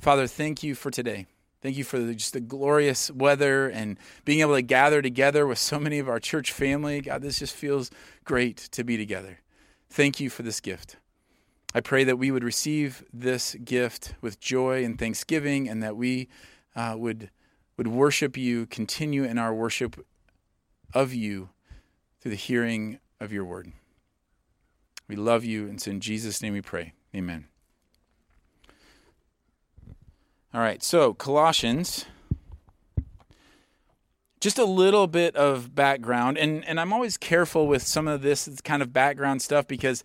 Father, thank you for today. Thank you for just the glorious weather and being able to gather together with so many of our church family. God, this just feels great to be together. Thank you for this gift. I pray that we would receive this gift with joy and thanksgiving and that we uh, would, would worship you, continue in our worship of you through the hearing of your word. We love you, and it's in Jesus' name we pray. Amen. All right, so Colossians. Just a little bit of background, and, and I'm always careful with some of this kind of background stuff because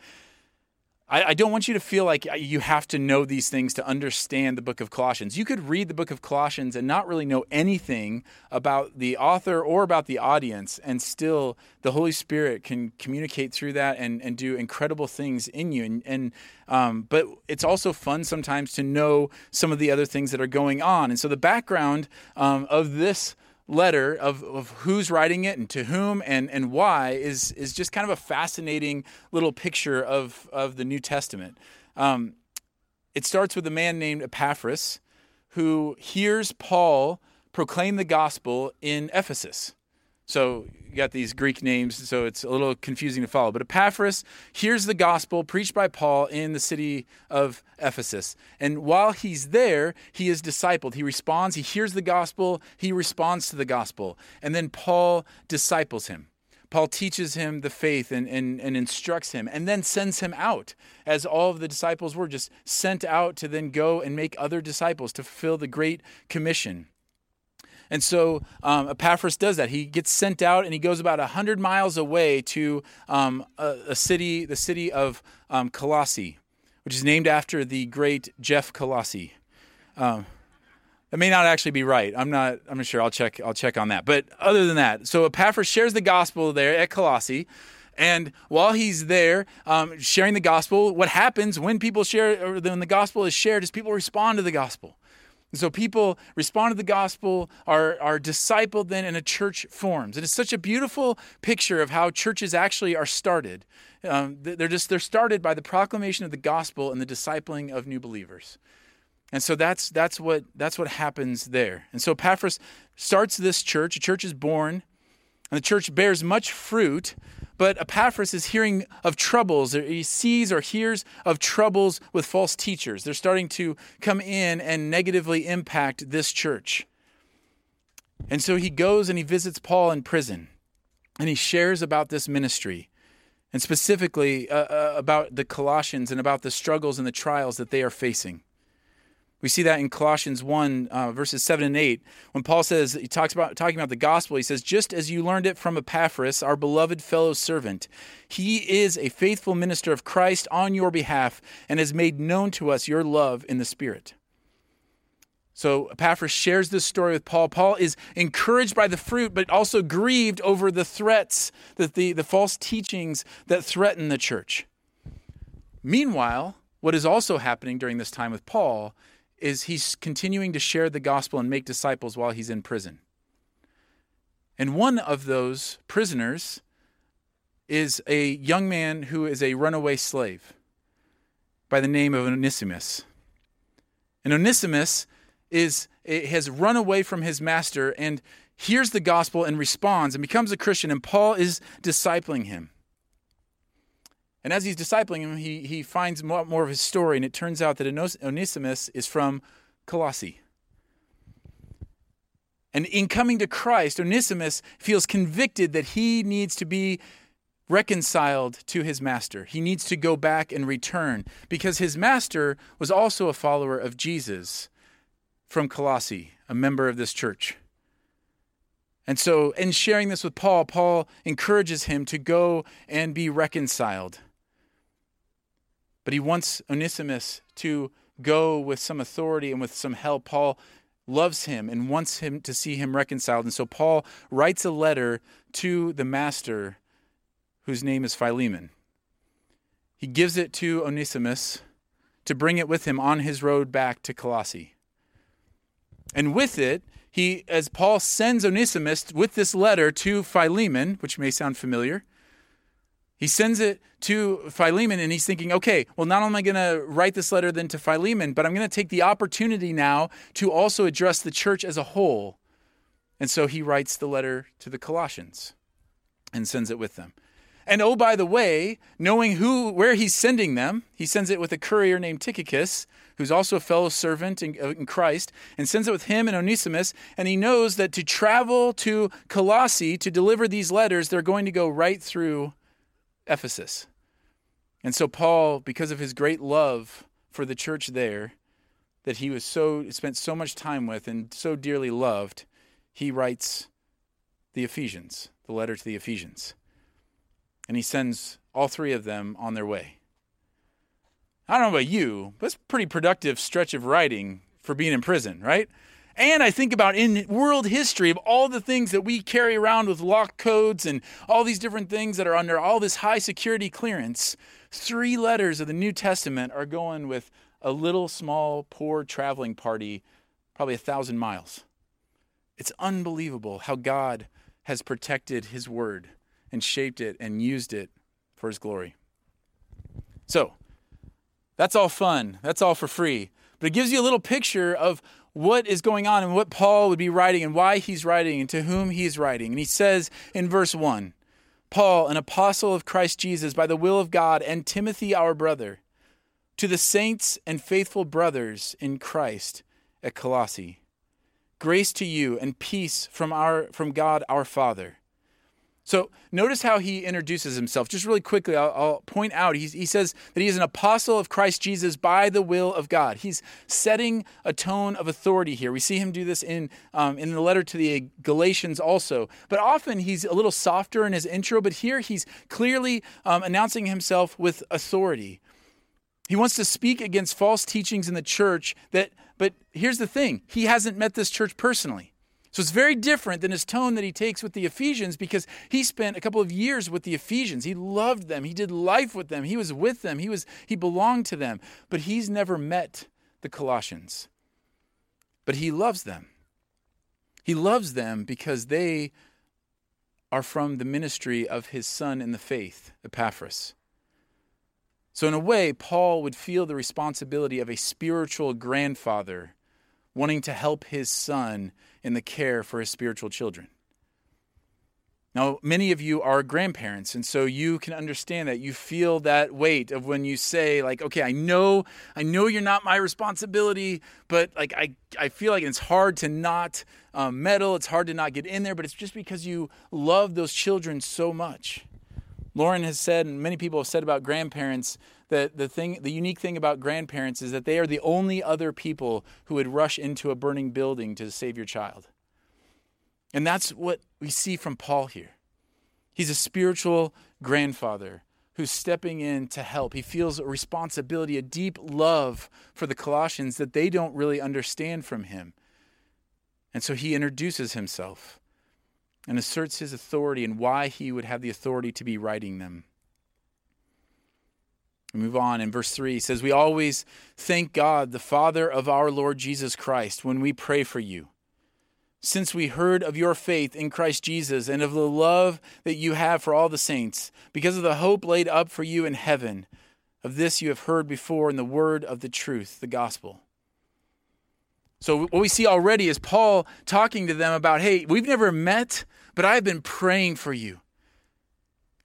I, I, don't want you to feel like you have to know these things to understand the book of Colossians. You could read the book of Colossians and not really know anything about the author or about the audience, and still the Holy Spirit can communicate through that and, and do incredible things in you. And, and um, but it's also fun sometimes to know some of the other things that are going on. And so the background um, of this letter of, of who's writing it and to whom and, and why is, is just kind of a fascinating little picture of, of the New Testament. Um, it starts with a man named Epaphras who hears Paul proclaim the gospel in Ephesus. So you got these Greek names, so it's a little confusing to follow. But Epaphras hears the gospel preached by Paul in the city of Ephesus. And while he's there, he is discipled. He responds, he hears the gospel, he responds to the gospel. And then Paul disciples him. Paul teaches him the faith and, and, and instructs him and then sends him out, as all of the disciples were just sent out to then go and make other disciples to fulfill the Great Commission. And so um, Epaphras does that. He gets sent out and he goes about 100 miles away to um, a, a, city, the city of um, Colossae, which is named after the great Jeff Colossi. Um, that may not actually be right. I'm not. I'm not sure. I'll check. I'll check on that. But other than that, so Epaphras shares the gospel there at Colossae, and while he's there um, sharing the gospel, what happens when people share, or when the gospel is shared, is people respond to the gospel. And so people respond to the gospel, are, are discipled then, and a church forms. And it's such a beautiful picture of how churches actually are started. Um, they're just they're started by the proclamation of the gospel and the discipling of new believers. And so that's that's what that's what happens there. And so Epaphras starts this church. A church is born, and the church bears much fruit but Epaphras is hearing of troubles, or he sees or hears of troubles with false teachers. They're starting to come in and negatively impact this church. And so he goes and he visits Paul in prison, and he shares about this ministry, and specifically uh, uh, about the Colossians and about the struggles and the trials that they are facing. We see that in Colossians 1, uh, verses 7 and 8. When Paul says, he talks about talking about the gospel, he says, Just as you learned it from Epaphras, our beloved fellow servant, he is a faithful minister of Christ on your behalf and has made known to us your love in the Spirit. So Epaphras shares this story with Paul. Paul is encouraged by the fruit, but also grieved over the threats, that the, the false teachings that threaten the church. Meanwhile, what is also happening during this time with Paul is he's continuing to share the gospel and make disciples while he's in prison. And one of those prisoners is a young man who is a runaway slave by the name of Onesimus. And Onesimus is eh, has run away from his master and hears the gospel and responds and becomes a Christian and Paul is discipling him. And as he's discipling him, he, he finds more, more of his story, and it turns out that Onesimus is from Colossae. And in coming to Christ, Onesimus feels convicted that he needs to be reconciled to his master. He needs to go back and return because his master was also a follower of Jesus from Colossae, a member of this church. And so, in sharing this with Paul, Paul encourages him to go and be reconciled. But he wants Onesimus to go with some authority and with some help. Paul loves him and wants him to see him reconciled. And so Paul writes a letter to the master whose name is Philemon. He gives it to Onesimus to bring it with him on his road back to Colossae. And with it, he as Paul sends Onesimus with this letter to Philemon, which may sound familiar, He sends it to Philemon and he's thinking, okay, well, not only am I going to write this letter then to Philemon, but I'm going to take the opportunity now to also address the church as a whole. And so he writes the letter to the Colossians and sends it with them. And oh, by the way, knowing who where he's sending them, he sends it with a courier named Tychicus, who's also a fellow servant in, uh, in, Christ, and sends it with him and Onesimus. And he knows that to travel to Colossae to deliver these letters, they're going to go right through Ephesus. And so Paul, because of his great love for the church there, that he was so spent so much time with and so dearly loved, he writes the Ephesians, the letter to the Ephesians. And he sends all three of them on their way. I don't know about you, but it's a pretty productive stretch of writing for being in prison, right? And I think about in world history of all the things that we carry around with lock codes and all these different things that are under all this high security clearance. Three letters of the New Testament are going with a little small poor traveling party, probably a thousand miles. It's unbelievable how God has protected his word and shaped it and used it for his glory. So, that's all fun. That's all for free. But it gives you a little picture of what is going on and what Paul would be writing and why he's writing and to whom he's writing. And he says in verse 1 Paul, an apostle of Christ Jesus by the will of God, and Timothy, our brother, to the saints and faithful brothers in Christ at Colossae. Grace to you and peace from, our, from God our Father so notice how he introduces himself. Just really quickly, I'll, I'll point out he, he says that he is an apostle of Christ Jesus by the will of God. He's setting a tone of authority here. We see him do this in, um, in the letter to the Galatians also. But often he's a little softer in his intro, but here he's clearly um, announcing himself with authority. He wants to speak against false teachings in the church that, but here's the thing he hasn't met this church personally. So it's very different than his tone that he takes with the Ephesians because he spent a couple of years with the Ephesians. He loved them. He did life with them. He was with them. He was he belonged to them. But he's never met the Colossians. But he loves them. He loves them because they are from the ministry of his son in the faith, Epaphras. So, in a way, Paul would feel the responsibility of a spiritual grandfather wanting to help his son in the care for his spiritual children. Now, many of you are grandparents, and so you can understand that. You feel that weight of when you say, like, okay, I know, I know you're not my responsibility, but like I, I feel like it's hard to not um, meddle, it's hard to not get in there, but it's just because you love those children so much. Lauren has said, and many people have said about grandparents, that the thing, the unique thing about grandparents is that they are the only other people who would rush into a burning building to save your child. And that's what we see from Paul here. He's a spiritual grandfather who's stepping in to help. He feels a responsibility, a deep love for the Colossians that they don't really understand from him. And so he introduces himself and asserts his authority and why he would have the authority to be writing them. We move on in verse 3 he says, We always thank God, the Father of our Lord Jesus Christ, when we pray for you. Since we heard of your faith in Christ Jesus and of the love that you have for all the saints, because of the hope laid up for you in heaven, of this you have heard before in the word of the truth, the gospel. So, what we see already is Paul talking to them about, hey, we've never met, but I've been praying for you.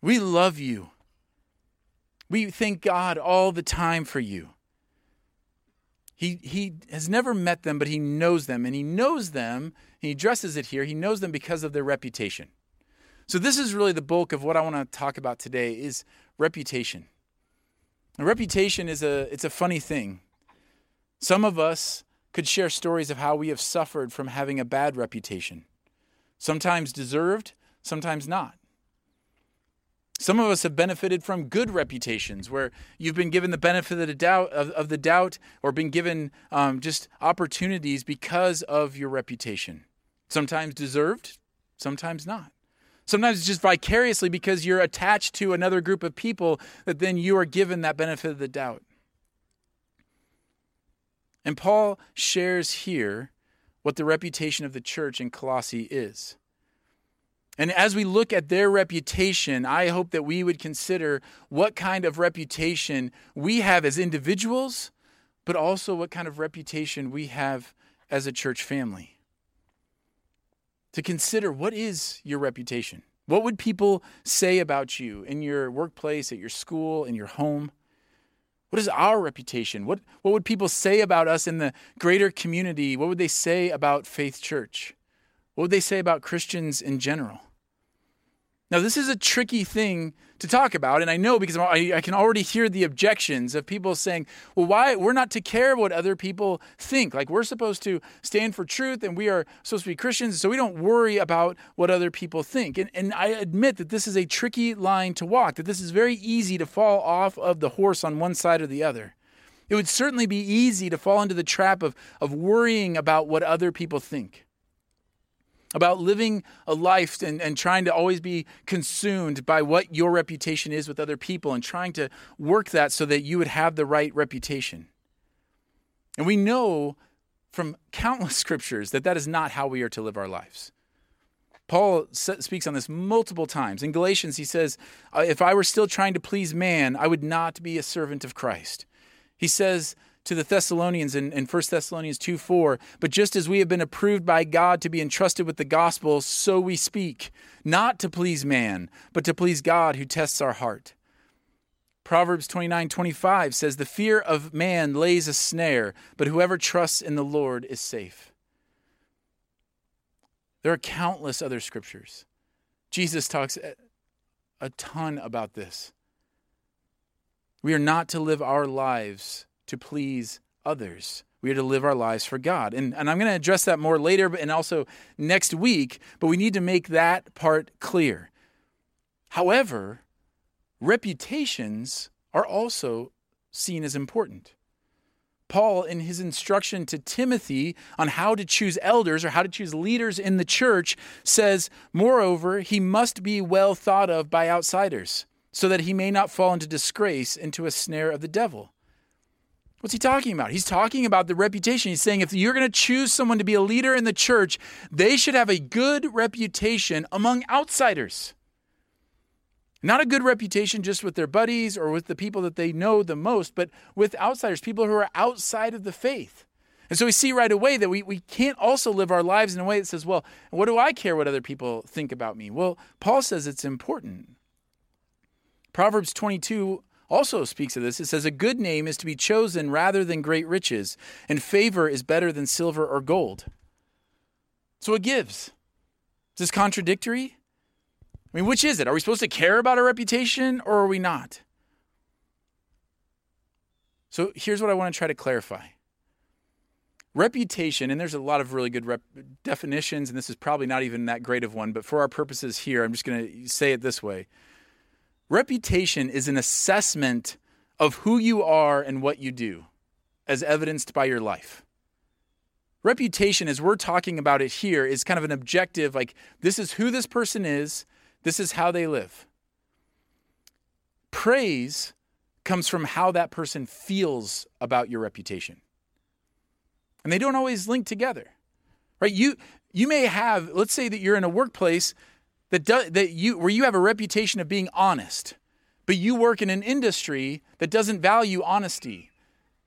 We love you. We thank God all the time for you. He, he has never met them, but he knows them. And he knows them, he addresses it here, he knows them because of their reputation. So this is really the bulk of what I want to talk about today is reputation. A reputation is a it's a funny thing. Some of us could share stories of how we have suffered from having a bad reputation. Sometimes deserved, sometimes not. Some of us have benefited from good reputations where you've been given the benefit of the doubt, of, of the doubt or been given um, just opportunities because of your reputation. Sometimes deserved, sometimes not. Sometimes it's just vicariously because you're attached to another group of people that then you are given that benefit of the doubt. And Paul shares here what the reputation of the church in Colossae is. And as we look at their reputation, I hope that we would consider what kind of reputation we have as individuals, but also what kind of reputation we have as a church family. To consider what is your reputation? What would people say about you in your workplace, at your school, in your home? What is our reputation? What, what would people say about us in the greater community? What would they say about Faith Church? What would they say about Christians in general? Now, this is a tricky thing to talk about, and I know because I, I, can already hear the objections of people saying, well, why? We're not to care what other people think. Like, we're supposed to stand for truth, and we are supposed to be Christians, so we don't worry about what other people think. And, and I admit that this is a tricky line to walk, that this is very easy to fall off of the horse on one side or the other. It would certainly be easy to fall into the trap of, of worrying about what other people think about living a life and, and trying to always be consumed by what your reputation is with other people and trying to work that so that you would have the right reputation. And we know from countless scriptures that that is not how we are to live our lives. Paul speaks on this multiple times. In Galatians, he says, uh, If I were still trying to please man, I would not be a servant of Christ. He says, to the Thessalonians in, in 1 Thessalonians 2 4. But just as we have been approved by God to be entrusted with the gospel, so we speak, not to please man, but to please God who tests our heart. Proverbs 29 25 says, The fear of man lays a snare, but whoever trusts in the Lord is safe. There are countless other scriptures. Jesus talks a ton about this. We are not to live our lives to please others. We are to live our lives for God. And, and I'm going to address that more later and also next week, but we need to make that part clear. However, reputations are also seen as important. Paul, in his instruction to Timothy on how to choose elders or how to choose leaders in the church, says, Moreover, he must be well thought of by outsiders, so that he may not fall into disgrace, into a snare of the devil. What's he talking about? He's talking about the reputation. He's saying if you're going to choose someone to be a leader in the church, they should have a good reputation among outsiders. Not a good reputation just with their buddies or with the people that they know the most, but with outsiders, people who are outside of the faith. And so we see right away that we, we can't also live our lives in a way that says, well, what do I care what other people think about me? Well, Paul says it's important. Proverbs 22 also speaks of this. It says, A good name is to be chosen rather than great riches, and favor is better than silver or gold. So it gives. Is this contradictory? I mean, which is it? Are we supposed to care about our reputation or are we not? So here's what I want to try to clarify. Reputation, and there's a lot of really good rep- definitions, and this is probably not even that great of one, but for our purposes here, I'm just going to say it this way Reputation is an assessment of who you are and what you do, as evidenced by your life. Reputation, as we're talking about it here, is kind of an objective like, this is who this person is, this is how they live. Praise comes from how that person feels about your reputation. And they don't always link together. Right? You you may have, let's say that you're in a workplace that, do, that you, where you have a reputation of being honest, but you work in an industry that doesn't value honesty.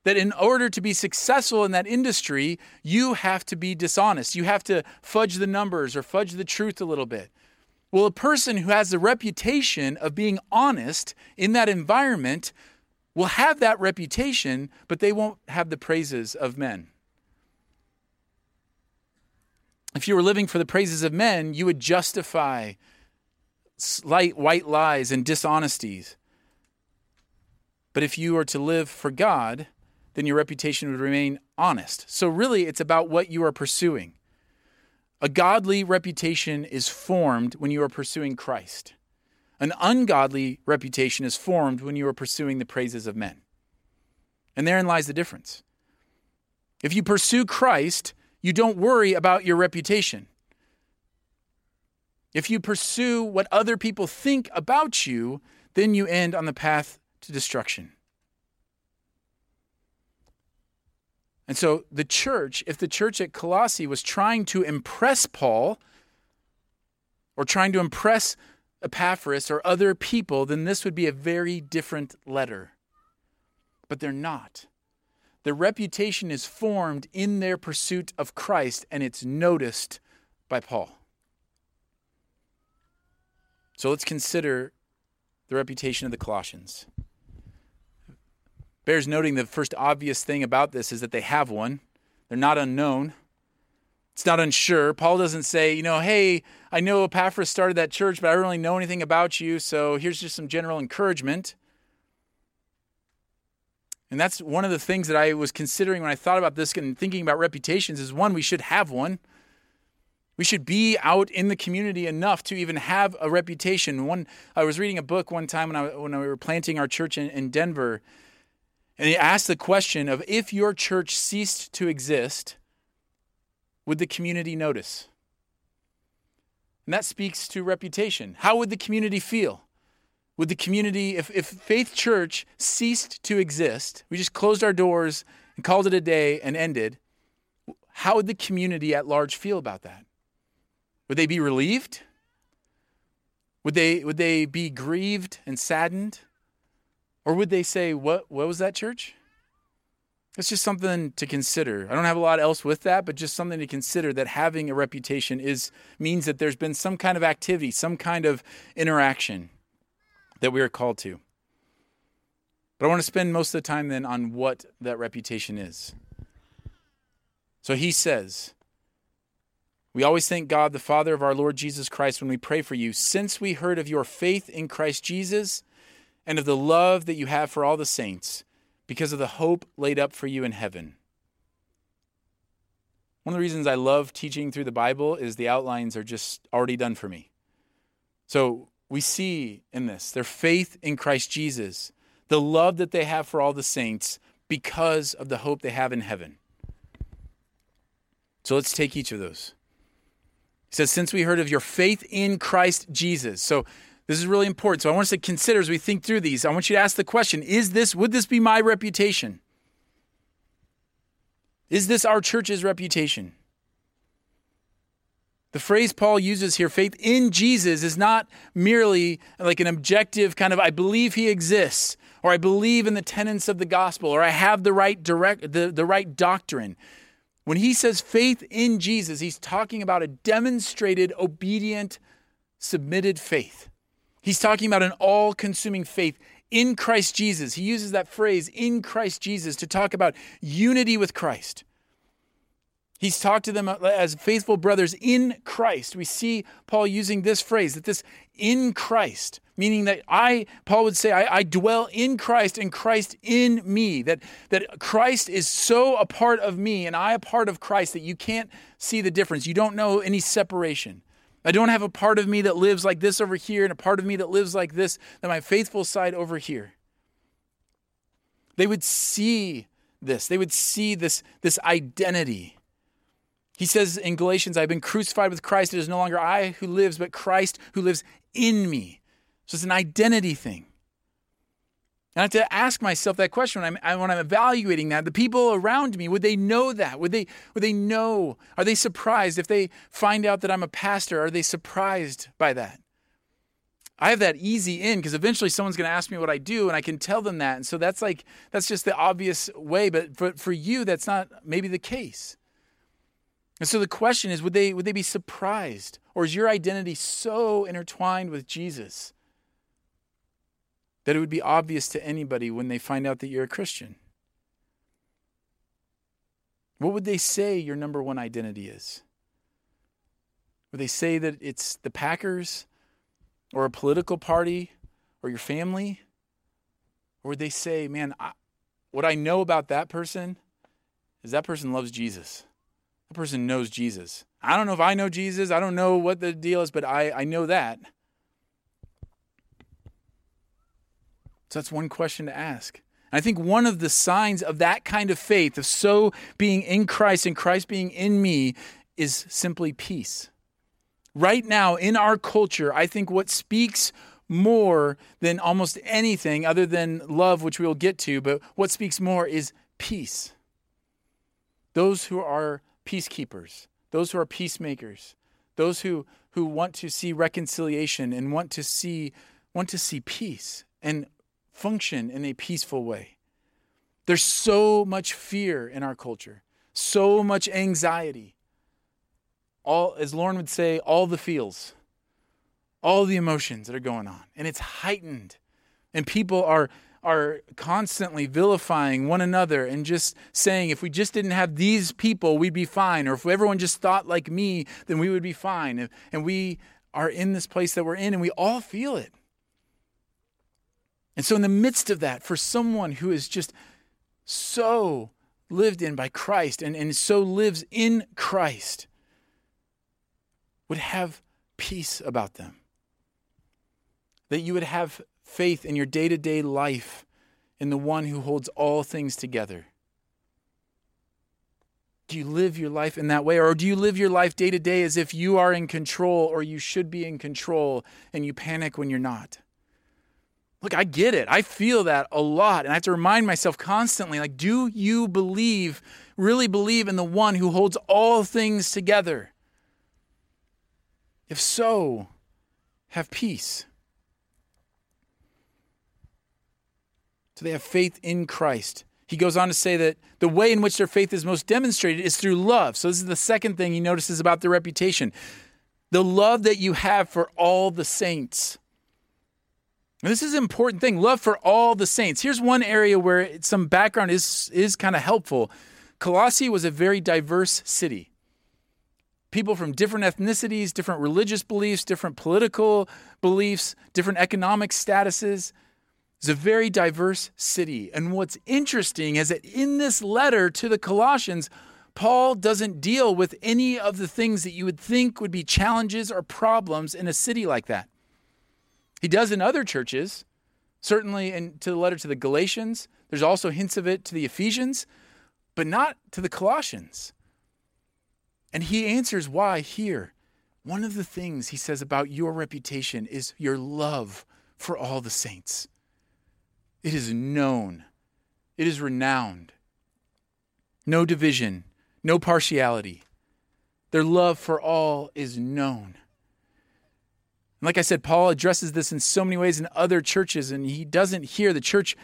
That in order to be successful in that industry, you have to be dishonest. You have to fudge the numbers or fudge the truth a little bit. Well, a person who has the reputation of being honest in that environment will have that reputation, but they won't have the praises of men if you were living for the praises of men, you would justify slight white lies and dishonesties. But if you are to live for God, then your reputation would remain honest. So, really, it's about what you are pursuing. A godly reputation is formed when you are pursuing Christ. An ungodly reputation is formed when you are pursuing the praises of men. And therein lies the difference. If you pursue Christ, you don't worry about your reputation. If you pursue what other people think about you, then you end on the path to destruction. And so, the church, if the church at Colossae was trying to impress Paul, or trying to impress Epaphras or other people, then this would be a very different letter. But they're not. Their reputation is formed in their pursuit of Christ, and it's noticed by Paul. So let's consider the reputation of the Colossians. Bears noting the first obvious thing about this is that they have one. They're not unknown. It's not unsure. Paul doesn't say, you know, hey, I know Epaphras started that church, but I don't really know anything about you, so here's just some general encouragement. And that's one of the things that I was considering when I thought about this and thinking about reputations is one, we should have one. We should be out in the community enough to even have a reputation. One, I was reading a book one time when I when we were planting our church in, in Denver, and he asked the question of if your church ceased to exist, would the community notice? And that speaks to reputation. How would the community feel? Would the community, if, if Faith Church ceased to exist, we just closed our doors and called it a day and ended, how would the community at large feel about that? Would they be relieved? Would they, would they be grieved and saddened? Or would they say, what, what was that church? It's just something to consider. I don't have a lot else with that, but just something to consider that having a reputation is means that there's been some kind of activity, some kind of interaction that we are called to. But I want to spend most of the time then on what that reputation is. So he says, We always thank God, the Father of our Lord Jesus Christ, when we pray for you, since we heard of your faith in Christ Jesus and of the love that you have for all the saints because of the hope laid up for you in heaven. One of the reasons I love teaching through the Bible is the outlines are just already done for me. So we see in this their faith in Christ Jesus, the love that they have for all the saints because of the hope they have in heaven. So let's take each of those. He says, Since we heard of your faith in Christ Jesus. So this is really important. So I want us to consider as we think through these, I want you to ask the question Is this, would this be my reputation? Is this our church's reputation? The phrase Paul uses here, faith in Jesus, is not merely like an objective kind of, I believe he exists, or I believe in the tenets of the gospel, or I have the right direct the, the right doctrine. When he says faith in Jesus, he's talking about a demonstrated, obedient, submitted faith. He's talking about an all consuming faith in Christ Jesus. He uses that phrase, in Christ Jesus, to talk about unity with Christ. He's talked to them uh, as faithful brothers in Christ. We see Paul using this phrase, that this in Christ, meaning that I, Paul would say, I, I, dwell in Christ and Christ in me, that, that Christ is so a part of me and I a part of Christ that you can't see the difference. You don't know any separation. I don't have a part of me that lives like this over here and a part of me that lives like this, that my faithful side over here. They would see this. They would see this, this identity. He says in Galatians, I've been crucified with Christ. It is no longer I who lives, but Christ who lives in me. So it's an identity thing. And I have to ask myself that question when I'm, when I'm evaluating that. The people around me, would they know that? Would they, would they know? Are they surprised if they find out that I'm a pastor? Are they surprised by that? I have that easy in because eventually someone's going to ask me what I do and I can tell them that. And so that's like, that's just the obvious way. But for, for you, that's not maybe the case. And so the question is, would they, would they be surprised? Or is your identity so intertwined with Jesus that it would be obvious to anybody when they find out that you're a Christian? What would they say your number one identity is? Would they say that it's the Packers or a political party or your family? Or would they say, man, I, what I know about that person is that person loves Jesus? Person knows Jesus. I don't know if I know Jesus. I don't know what the deal is, but I, I know that. So that's one question to ask. I think one of the signs of that kind of faith, of so being in Christ and Christ being in me, is simply peace. Right now, in our culture, I think what speaks more than almost anything other than love, which we'll get to, but what speaks more is peace. Those who are peacekeepers, those who are peacemakers, those who, who want to see reconciliation and want to see, want to see peace and function in a peaceful way. There's so much fear in our culture, so much anxiety. All, as Lauren would say, all the feels, all the emotions that are going on. And it's heightened. And people are are constantly vilifying one another and just saying, if we just didn't have these people, we'd be fine. Or if everyone just thought like me, then we would be fine. And we are in this place that we're in, and we all feel it. And so, in the midst of that, for someone who is just so lived in by Christ and, and so lives in Christ, would have peace about them. That you would have faith in your day to day life in the one who holds all things together? Do you live your life in that way? Or do you live your life day to day as if you are in control or you should be in control and you panic when you're not? Look, I get it. I feel that a lot. And I have to remind myself constantly like, do you believe, really believe in the one who holds all things together? If so, have peace. So they have faith in Christ. He goes on to say that the way in which their faith is most demonstrated is through love. So this is the second thing he notices about their reputation the love that you have for all the saints. And this is an important thing love for all the saints. Here's one area where some background is, is kind of helpful. Colossae was a very diverse city. People from different ethnicities, different religious beliefs, different political beliefs, different economic statuses. It's a very diverse city. And what's interesting is that in this letter to the Colossians, Paul doesn't deal with any of the things that you would think would be challenges or problems in a city like that. He does in other churches, certainly in to the letter to the Galatians. There's also hints of it to the Ephesians, but not to the Colossians. And he answers why here. One of the things he says about your reputation is your love for all the saints. It is known, it is renowned. No division, no partiality. Their love for all is known. And like I said, Paul addresses this in so many ways in other churches, and he doesn't hear the church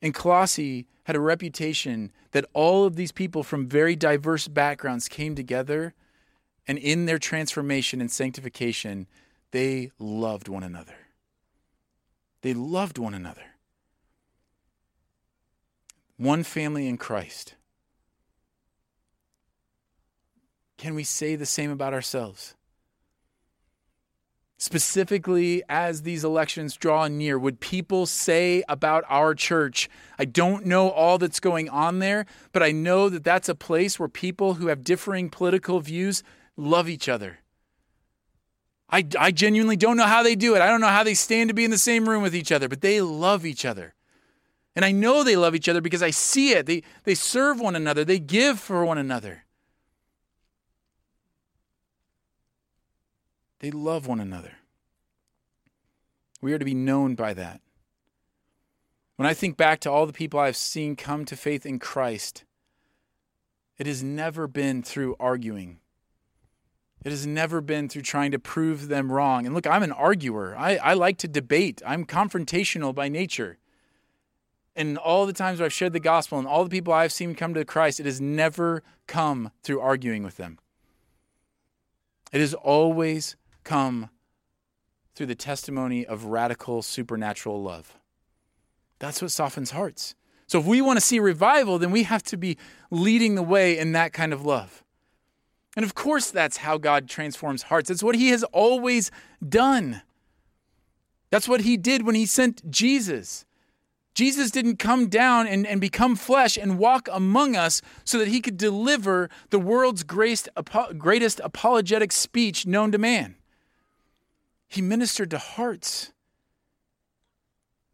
in Colossae had a reputation that all of these people from very diverse backgrounds came together, and in their transformation and sanctification, they loved one another. They loved one another one family in Christ. Can we say the same about ourselves? Specifically, as these elections draw near, would people say about our church, I don't know all that's going on there, but I know that that's a place where people who have differing political views love each other? I, I genuinely don't know how they do it. I don't know how they stand to be in the same room with each other, but they love each other. And I know they love each other because I see it. They, they serve one another, they give for one another. They love one another. We are to be known by that. When I think back to all the people I've seen come to faith in Christ, it has never been through arguing. It has never been through trying to prove them wrong. And look, I'm an arguer. I, I like to debate. I'm confrontational by nature and all the times where I've shared the gospel and all the people I've seen come to Christ, it has never come through arguing with them. It has always come through the testimony of radical supernatural love. That's what softens hearts. So if we want to see revival, then we have to be leading the way in that kind of love. And of course, that's how God transforms hearts. That's what He has always done. That's what He did when He sent Jesus. Jesus didn't come down and, and become flesh and walk among us so that he could deliver the world's greatest, greatest apologetic speech known to man. He ministered to hearts.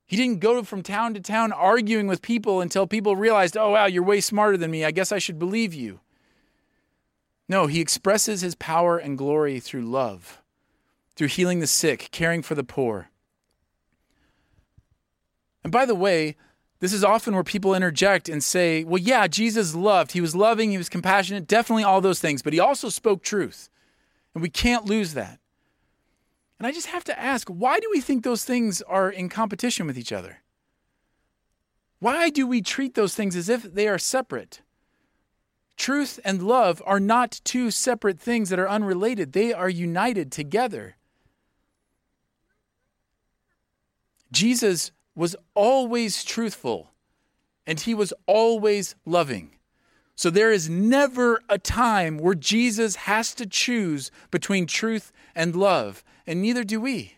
He didn't go from town to town arguing with people until people realized, oh, wow, you're way smarter than me. I guess I should believe you. No, he expresses his power and glory through love, through healing the sick, caring for the poor and by the way, this is often where people interject and say, well, yeah, Jesus loved. He was loving, he was compassionate, definitely all those things, but he also spoke truth. And we can't lose that. And I just have to ask why do we think those things are in competition with each other? Why do we treat those things as if they are separate? Truth and love are not two separate things that are unrelated, they are united together. Jesus was always truthful and he was always loving. So there is never a time where Jesus has to choose between truth and love, and neither do we.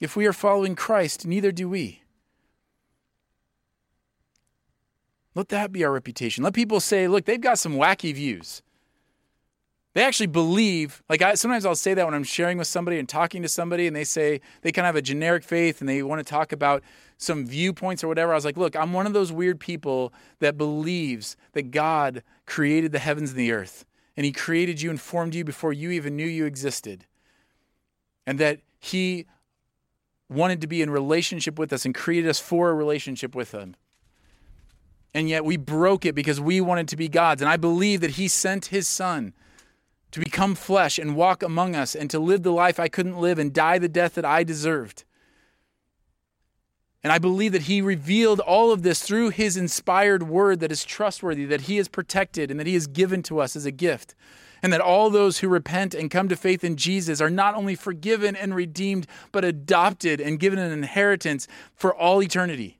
If we are following Christ, neither do we. Let that be our reputation. Let people say, look, they've got some wacky views. They actually believe, like I, sometimes I'll say that when I'm sharing with somebody and talking to somebody, and they say they kind of have a generic faith and they want to talk about some viewpoints or whatever. I was like, look, I'm one of those weird people that believes that God created the heavens and the earth, and He created you and formed you before you even knew you existed, and that He wanted to be in relationship with us and created us for a relationship with Him and yet we broke it because we wanted to be God's. And I believe that He sent His Son to become flesh and walk among us and to live the life I couldn't live and die the death that I deserved. And I believe that He revealed all of this through His inspired word that is trustworthy, that He has protected, and that He has given to us as a gift. And that all those who repent and come to faith in Jesus are not only forgiven and redeemed, but adopted and given an inheritance for all eternity.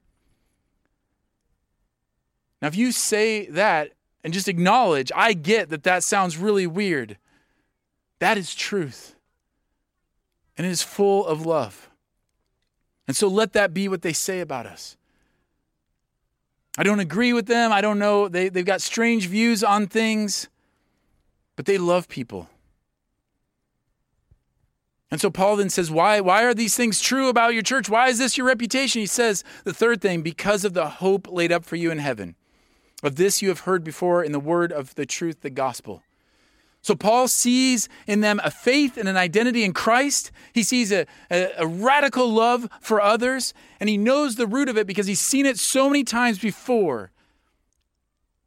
Now, if you say that and just acknowledge, I get that that sounds really weird, that is truth. And it is full of love. And so let that be what they say about us. I don't agree with them. I don't know. They, they've got strange views on things, but they love people. And so Paul then says, why, why are these things true about your church? Why is this your reputation? He says, the third thing, because of the hope laid up for you in heaven. Of this you have heard before in the word of the truth, the gospel. So Paul sees in them a faith and an identity in Christ. He sees a, a, a, radical love for others, and he knows the root of it because he's seen it so many times before.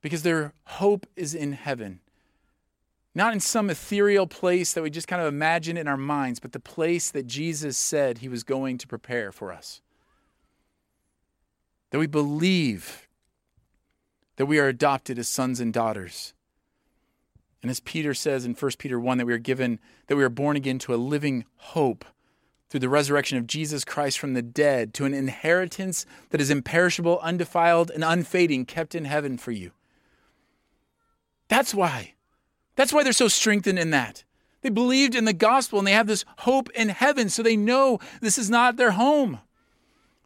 Because their hope is in heaven. Not in some ethereal place that we just kind of imagine in our minds, but the place that Jesus said he was going to prepare for us. That we believe that we are adopted as sons and daughters. And as Peter says in 1 Peter 1, that we are given, that we are born again to a living hope through the resurrection of Jesus Christ from the dead, to an inheritance that is imperishable, undefiled, and unfading, kept in heaven for you. That's why. That's why they're so strengthened in that. They believed in the gospel and they have this hope in heaven, so they know this is not their home.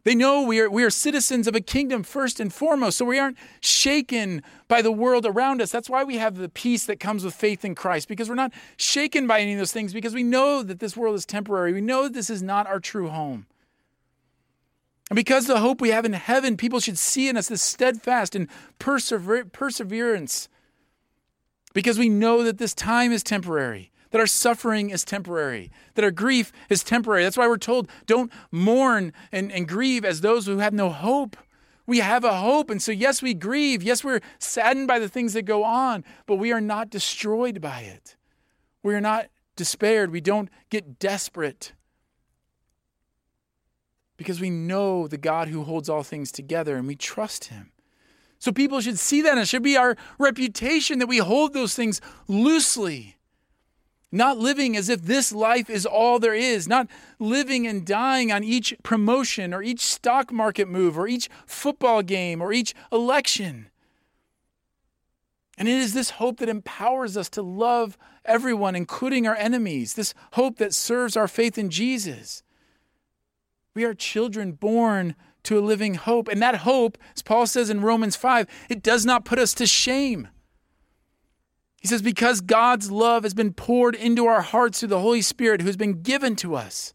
They know we are, we are citizens of a kingdom first and foremost, so we aren't shaken by the world around us. That's why we have the peace that comes with faith in Christ, because we're not shaken by any of those things, because we know that this world is temporary. We know that this is not our true home. And because the hope we have in heaven, people should see in us this steadfast and persever- perseverance, because we know that this time is temporary that our suffering is temporary, that our grief is temporary. That's why we're told don't mourn and, and grieve as those who have no hope. We have a hope. And so, yes, we grieve. Yes, we're saddened by the things that go on, but we are not destroyed by it. We are not despaired. We don't get desperate because we know the God who holds all things together and we trust him. So people should see that, and it should be our reputation that we hold those things loosely not living as if this life is all there is, not living and dying on each promotion or each stock market move or each football game or each election. And it is this hope that empowers us to love everyone, including our enemies, this hope that serves our faith in Jesus. We are children born to a living hope. And that hope, as Paul says in Romans 5, it does not put us to shame. He says, because God's love has been poured into our hearts through the Holy Spirit who has been given to us.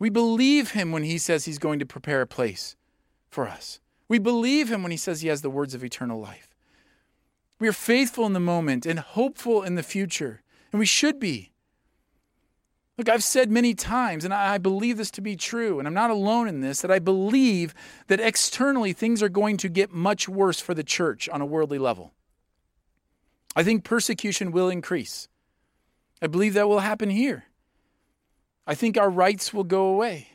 We believe him when he says he's going to prepare a place for us. We believe him when he says he has the words of eternal life. We are faithful in the moment and hopeful in the future, and we should be. Look, I've said many times, and I believe this to be true, and I'm not alone in this, that I believe that externally things are going to get much worse for the church on a worldly level. I think persecution will increase. I believe that will happen here. I think our rights will go away.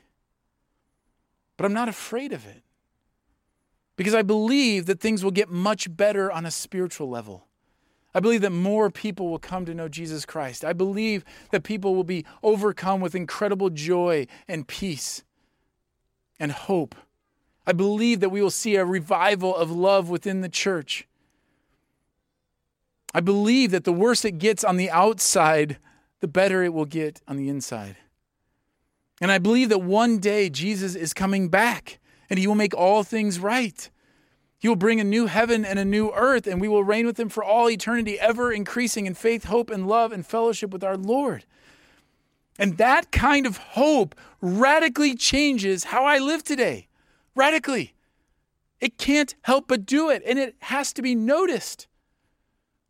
But I'm not afraid of it because I believe that things will get much better on a spiritual level. I believe that more people will come to know Jesus Christ. I believe that people will be overcome with incredible joy and peace and hope. I believe that we will see a revival of love within the church. I believe that the worse it gets on the outside, the better it will get on the inside. And I believe that one day Jesus is coming back and he will make all things right. He will bring a new heaven and a new earth, and we will reign with him for all eternity, ever increasing in faith, hope, and love and fellowship with our Lord. And that kind of hope radically changes how I live today. Radically. It can't help but do it, and it has to be noticed.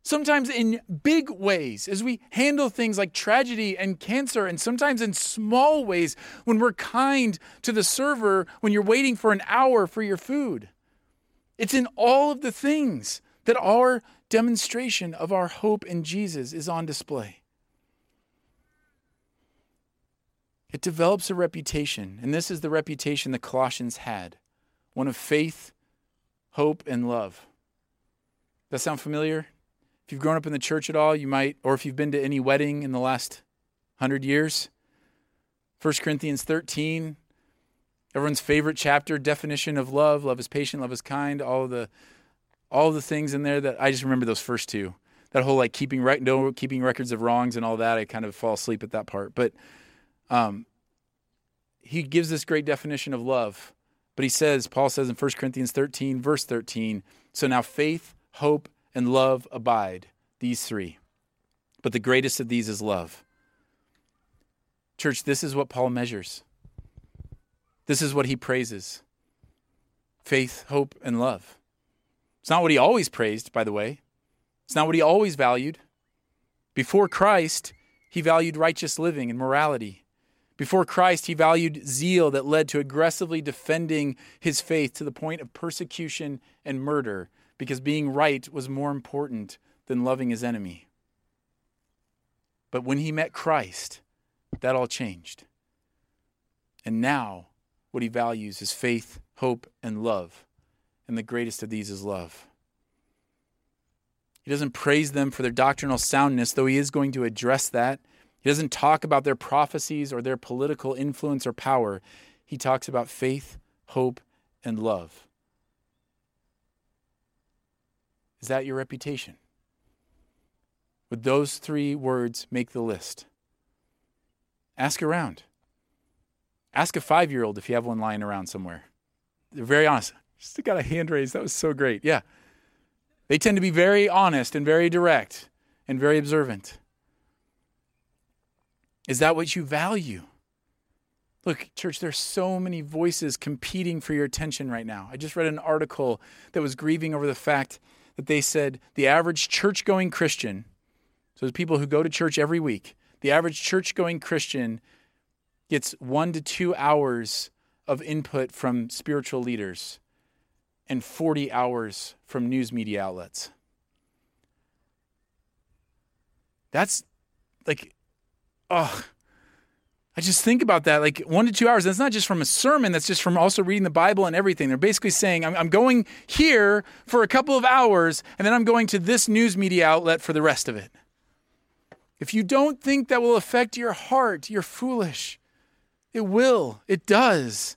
Sometimes in big ways, as we handle things like tragedy and cancer, and sometimes in small ways when we're kind to the server when you're waiting for an hour for your food. It's in all of the things that our demonstration of our hope in Jesus is on display. It develops a reputation, and this is the reputation the Colossians had one of faith, hope, and love. Does that sound familiar? If you've grown up in the church at all, you might, or if you've been to any wedding in the last hundred years, 1 Corinthians 13, Everyone's favorite chapter definition of love: love is patient, love is kind. All the all the things in there that I just remember those first two. That whole like keeping right, no keeping records of wrongs and all that. I kind of fall asleep at that part, but um, he gives this great definition of love. But he says, Paul says in 1 Corinthians 13, verse 13, so now faith, hope, and love abide, these three. But the greatest of these is love. Church, this is what Paul measures. This is what he praises faith, hope, and love. It's not what he always praised, by the way. It's not what he always valued. Before Christ, he valued righteous living and morality. Before Christ, he valued zeal that led to aggressively defending his faith to the point of persecution and murder because being right was more important than loving his enemy. But when he met Christ, that all changed. And now what he values is faith, hope, and love. And the greatest of these is love. He doesn't praise them for their doctrinal soundness, though he is going to address that. He doesn't talk about their prophecies or their political influence or power. He talks about faith, hope, and love. Is that your reputation? Would those three words make the list? Ask around. Ask a five year old if you have one lying around somewhere. They're very honest. Just got a hand raised. That was so great. Yeah. They tend to be very honest and very direct and very observant. Is that what you value? Look, church, there's so many voices competing for your attention right now. I just read an article that was grieving over the fact that they said the average church going Christian, so the people who go to church every week, the average church going Christian gets one to two hours of input from spiritual leaders and 40 hours from news media outlets. That's like, oh, I just think about that. Like one to two hours, that's not just from a sermon, that's just from also reading the Bible and everything. They're basically saying, I'm, I'm going here for a couple of hours, and then I'm going to this news media outlet for the rest of it. If you don't think that will affect your heart, you're foolish. It will. It does.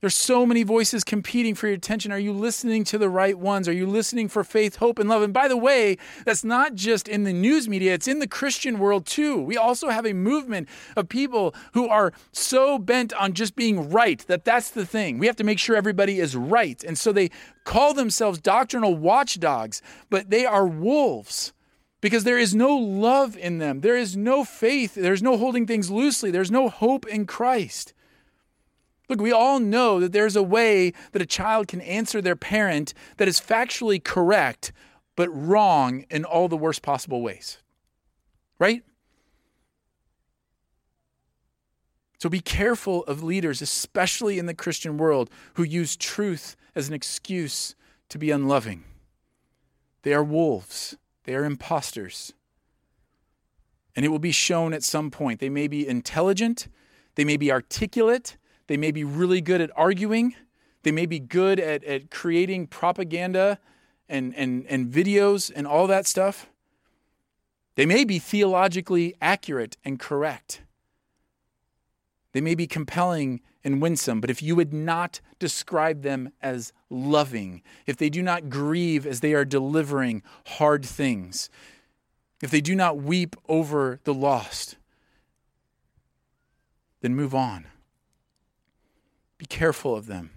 There's so many voices competing for your attention. Are you listening to the right ones? Are you listening for faith, hope, and love? And by the way, that's not just in the news media, it's in the Christian world too. We also have a movement of people who are so bent on just being right that that's the thing. We have to make sure everybody is right. And so they call themselves doctrinal watchdogs, but they are wolves because there is no love in them. There is no faith. There's no holding things loosely. There's no hope in Christ. Look, we all know that there's a way that a child can answer their parent that is factually correct, but wrong in all the worst possible ways. Right? So be careful of leaders, especially in the Christian world, who use truth as an excuse to be unloving. They are wolves They are imposters. And it will be shown at some point. They may be intelligent, they may be articulate, they may be really good at arguing, they may be good at, at creating propaganda and, and, and videos and all that stuff. They may be theologically accurate and correct. They may be compelling and winsome, but if you would not describe them as loving, if they do not grieve as they are delivering hard things, if they do not weep over the lost, then move on. Be careful of them.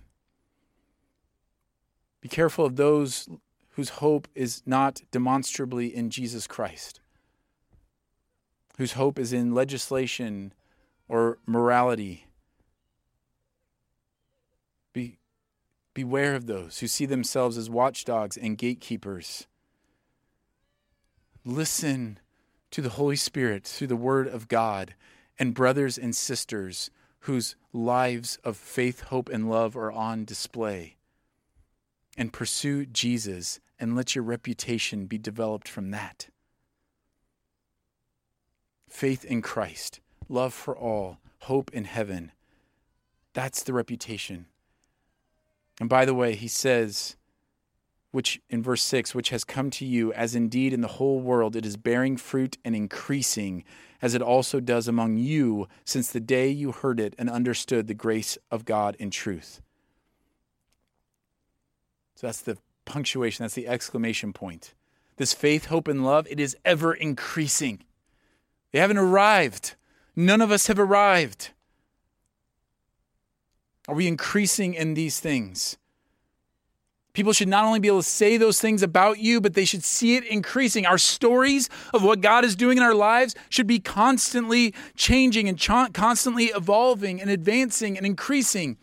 Be careful of those whose hope is not demonstrably in Jesus Christ, whose hope is in legislation or morality. Be, beware of those who see themselves as watchdogs and gatekeepers. Listen to the Holy Spirit through the Word of God and brothers and sisters whose lives of faith, hope, and love are on display and pursue Jesus and let your reputation be developed from that. Faith in Christ, love for all, hope in heaven. That's the reputation. And by the way, he says, which in verse 6, which has come to you, as indeed in the whole world it is bearing fruit and increasing, as it also does among you since the day you heard it and understood the grace of God in truth. So that's the punctuation, that's the exclamation point. This faith, hope, and love, it is ever increasing. They haven't arrived. None of us have arrived. Are we increasing in these things? People should not only be able to say those things about you, but they should see it increasing. Our stories of what God is doing in our lives should be constantly changing and ch- constantly evolving and advancing and increasing.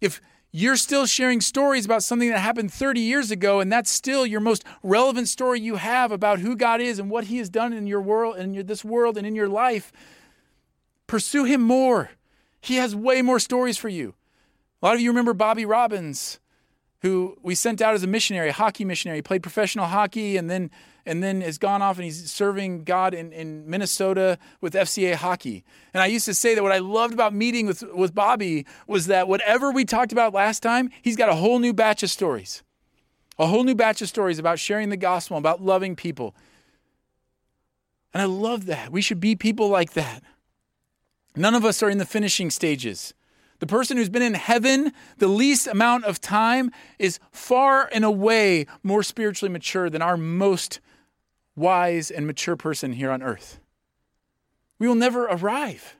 If you're still sharing stories about something that happened 30 years ago, and that's still your most relevant story you have about who God is and what He has done in your world, in your, this world, and in your life. Pursue Him more. He has way more stories for you. A lot of you remember Bobby Robbins, who we sent out as a missionary, a hockey missionary. He played professional hockey and then and then has gone off and he's serving God in, in Minnesota with FCA hockey. And I used to say that what I loved about meeting with, with Bobby was that whatever we talked about last time, he's got a whole new batch of stories. A whole new batch of stories about sharing the gospel, about loving people. And I love that. We should be people like that. None of us are in the finishing stages. The person who's been in heaven the least amount of time is far and away more spiritually mature than our most wise, and mature person here on earth. We will never arrive.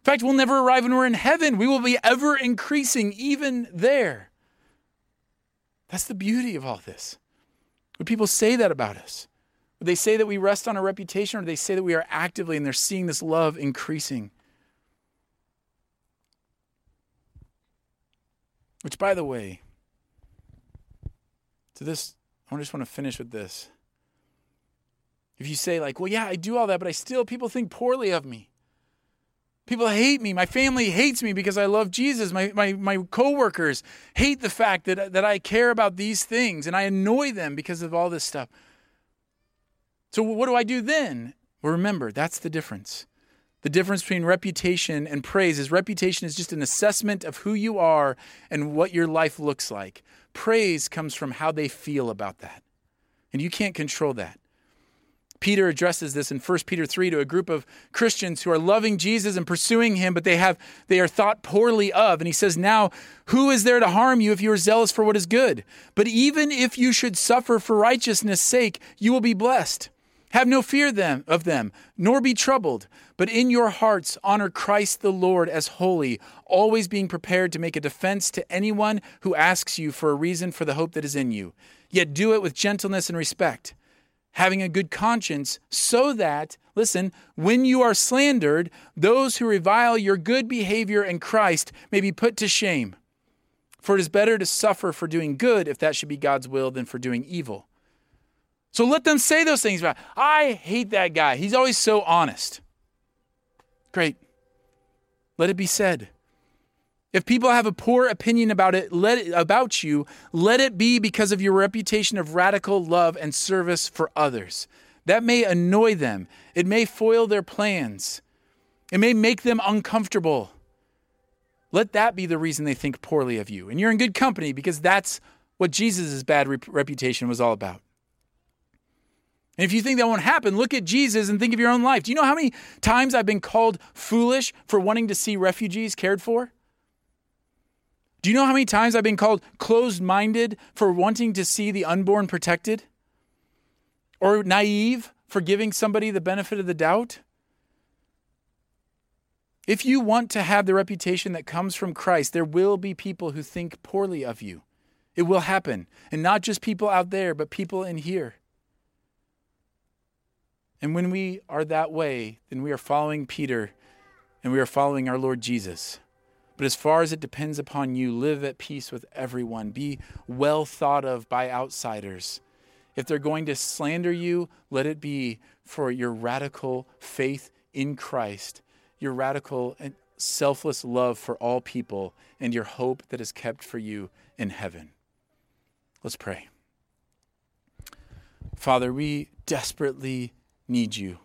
In fact, we'll never arrive when we're in heaven. We will be ever increasing even there. That's the beauty of all this. Would people say that about us? Would they say that we rest on our reputation, or they say that we are actively and they're seeing this love increasing? Which, by the way, to this, I just want to finish with this. If you say, like, well, yeah, I do all that, but I still, people think poorly of me. People hate me. My family hates me because I love Jesus. My, my, my coworkers hate the fact that, that I care about these things and I annoy them because of all this stuff. So, what do I do then? Well, remember, that's the difference. The difference between reputation and praise is reputation is just an assessment of who you are and what your life looks like. Praise comes from how they feel about that. And you can't control that. Peter addresses this in 1 Peter 3 to a group of Christians who are loving Jesus and pursuing him, but they have they are thought poorly of. And he says, Now, who is there to harm you if you are zealous for what is good? But even if you should suffer for righteousness' sake, you will be blessed. Have no fear them of them, nor be troubled, but in your hearts honor Christ the Lord as holy, always being prepared to make a defense to anyone who asks you for a reason for the hope that is in you. Yet do it with gentleness and respect having a good conscience, so that, listen, when you are slandered, those who revile your good behavior in Christ may be put to shame. For it is better to suffer for doing good, if that should be God's will, than for doing evil. So let them say those things about, I hate that guy. He's always so honest. Great. Let it be said. If people have a poor opinion about it, let it, about you, let it be because of your reputation of radical love and service for others. That may annoy them. It may foil their plans. It may make them uncomfortable. Let that be the reason they think poorly of you. And you're in good company because that's what Jesus' bad reputation was all about. And if you think that won't happen, look at Jesus and think of your own life. Do you know how many times I've been called foolish for wanting to see refugees cared for? Do you know how many times I've been called closed minded for wanting to see the unborn protected? Or naive for giving somebody the benefit of the doubt? If you want to have the reputation that comes from Christ, there will be people who think poorly of you. It will happen. And not just people out there, but people in here. And when we are that way, then we are following Peter and we are following our Lord Jesus. But as far as it depends upon you, live at peace with everyone. Be well thought of by outsiders. If they're going to slander you, let it be for your radical faith in Christ, your radical and selfless love for all people, and your hope that is kept for you in heaven. Let's pray. Father, we desperately need you.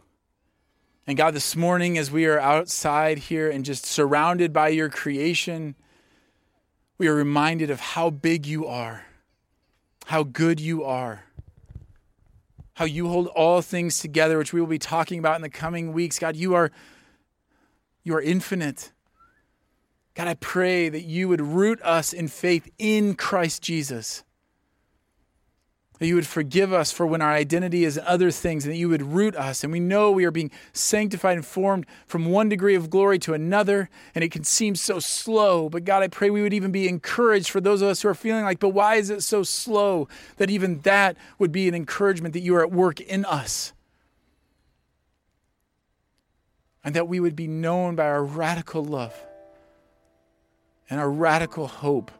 And God, this morning, as we are outside here and just surrounded by your creation, we are reminded of how big you are, how good you are, how you hold all things together, which we will be talking about in the coming weeks. God, you are, you are infinite. God, I pray that you would root us in faith in Christ Jesus. That you would forgive us for when our identity is other things, and that you would root us. And we know we are being sanctified and formed from one degree of glory to another, and it can seem so slow. But God, I pray we would even be encouraged for those of us who are feeling like, but why is it so slow? That even that would be an encouragement that you are at work in us. And that we would be known by our radical love and our radical hope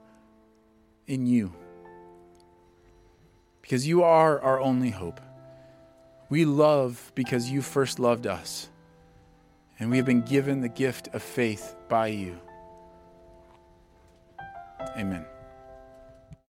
in you because you are our only hope. We love because you first loved us, and we have been given the gift of faith by you. Amen.